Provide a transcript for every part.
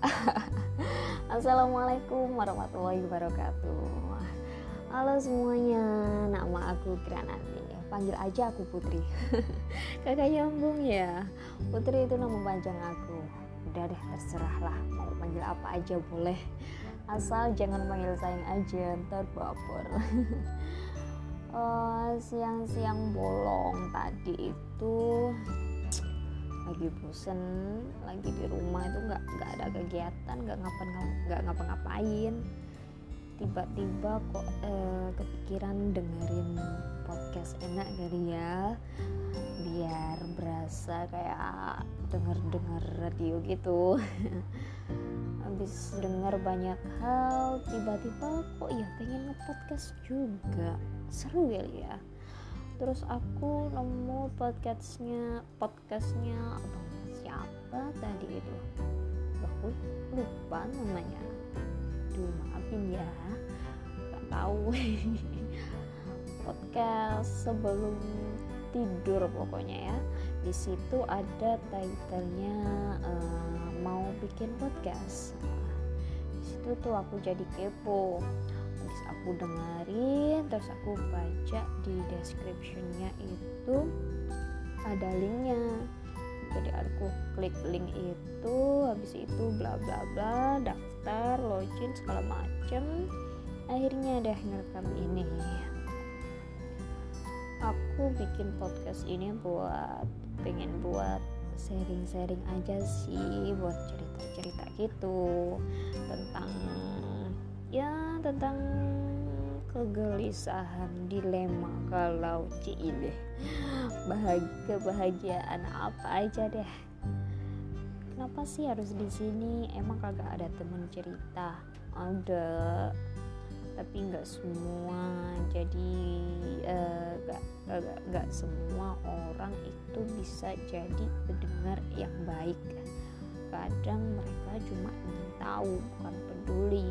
Assalamualaikum warahmatullahi wabarakatuh. Halo semuanya, nama aku Granati. Panggil aja aku Putri. Kakak nyambung ya? Putri itu nama panjang aku. Udah deh terserah lah Mau panggil apa aja boleh. Asal jangan panggil sayang aja Ntar baper. Uh, Siang-siang bolong tadi itu lagi bosen lagi di rumah itu nggak nggak ada kegiatan nggak ngapa nggak ngapa-ngapain. Tiba-tiba kok eh, kepikiran dengerin podcast enak kali ya biar berasa kayak denger-denger radio gitu. Habis denger banyak hal tiba-tiba kok ya pengen nge-podcast juga. Seru kali ya terus aku nemu podcastnya podcastnya apa? Siapa tadi itu? Aku lupa namanya. Duh maafin ya. Nggak tahu. Podcast sebelum tidur pokoknya ya. Di situ ada titlenya uh, mau bikin podcast. Di situ tuh aku jadi kepo aku dengerin terus aku baca di descriptionnya itu ada linknya. Jadi aku klik link itu habis itu bla bla bla daftar login segala macem. Akhirnya deh ngerekam ini. Aku bikin podcast ini buat pengen buat sharing-sharing aja sih buat cerita-cerita gitu tentang ya tentang kegelisahan dilema kalau ciile bahagia kebahagiaan apa aja deh. Kenapa sih harus di sini? Emang kagak ada temen cerita? Ada tapi nggak semua. Jadi uh, gak, gak, gak semua orang itu bisa jadi pendengar yang baik. Kadang mereka cuma ingin tahu bukan peduli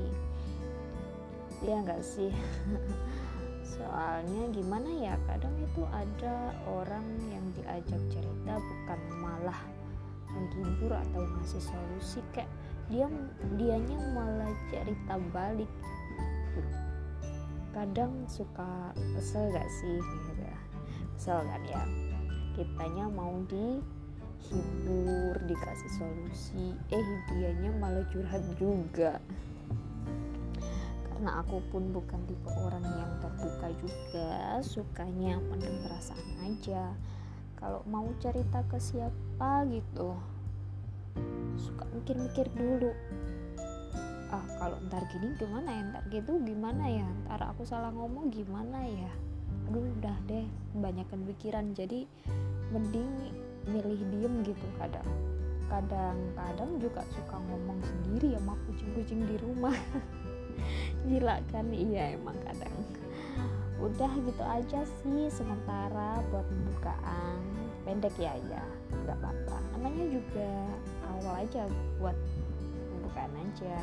ya nggak sih? Soalnya gimana ya kadang itu ada orang yang diajak cerita bukan malah menghibur atau ngasih solusi kayak dia dianya malah cerita balik. Kadang suka kesel gak sih? Gitu. Kesel kan ya? Kitanya mau dihibur dikasih solusi. Eh dianya malah curhat juga karena aku pun bukan tipe orang yang terbuka juga sukanya pendem perasaan aja. Kalau mau cerita ke siapa gitu suka mikir-mikir dulu. Ah kalau ntar gini gimana ya? Ntar gitu gimana ya? Ntar aku salah ngomong gimana ya? Aduh udah deh kebanyakan pikiran. Jadi mending milih diem gitu. Kadang kadang-kadang juga suka ngomong sendiri sama kucing-kucing di rumah gila kan? Iya emang kadang udah gitu aja sih sementara buat pembukaan. Pendek ya ya. Nggak apa-apa. Namanya juga awal aja buat pembukaan aja.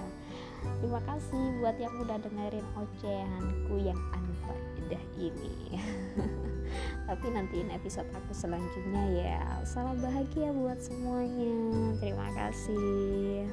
Terima kasih buat yang udah dengerin ocehanku yang anfaedah ini. Tapi nantiin episode aku selanjutnya ya. Salam bahagia buat semuanya. Terima kasih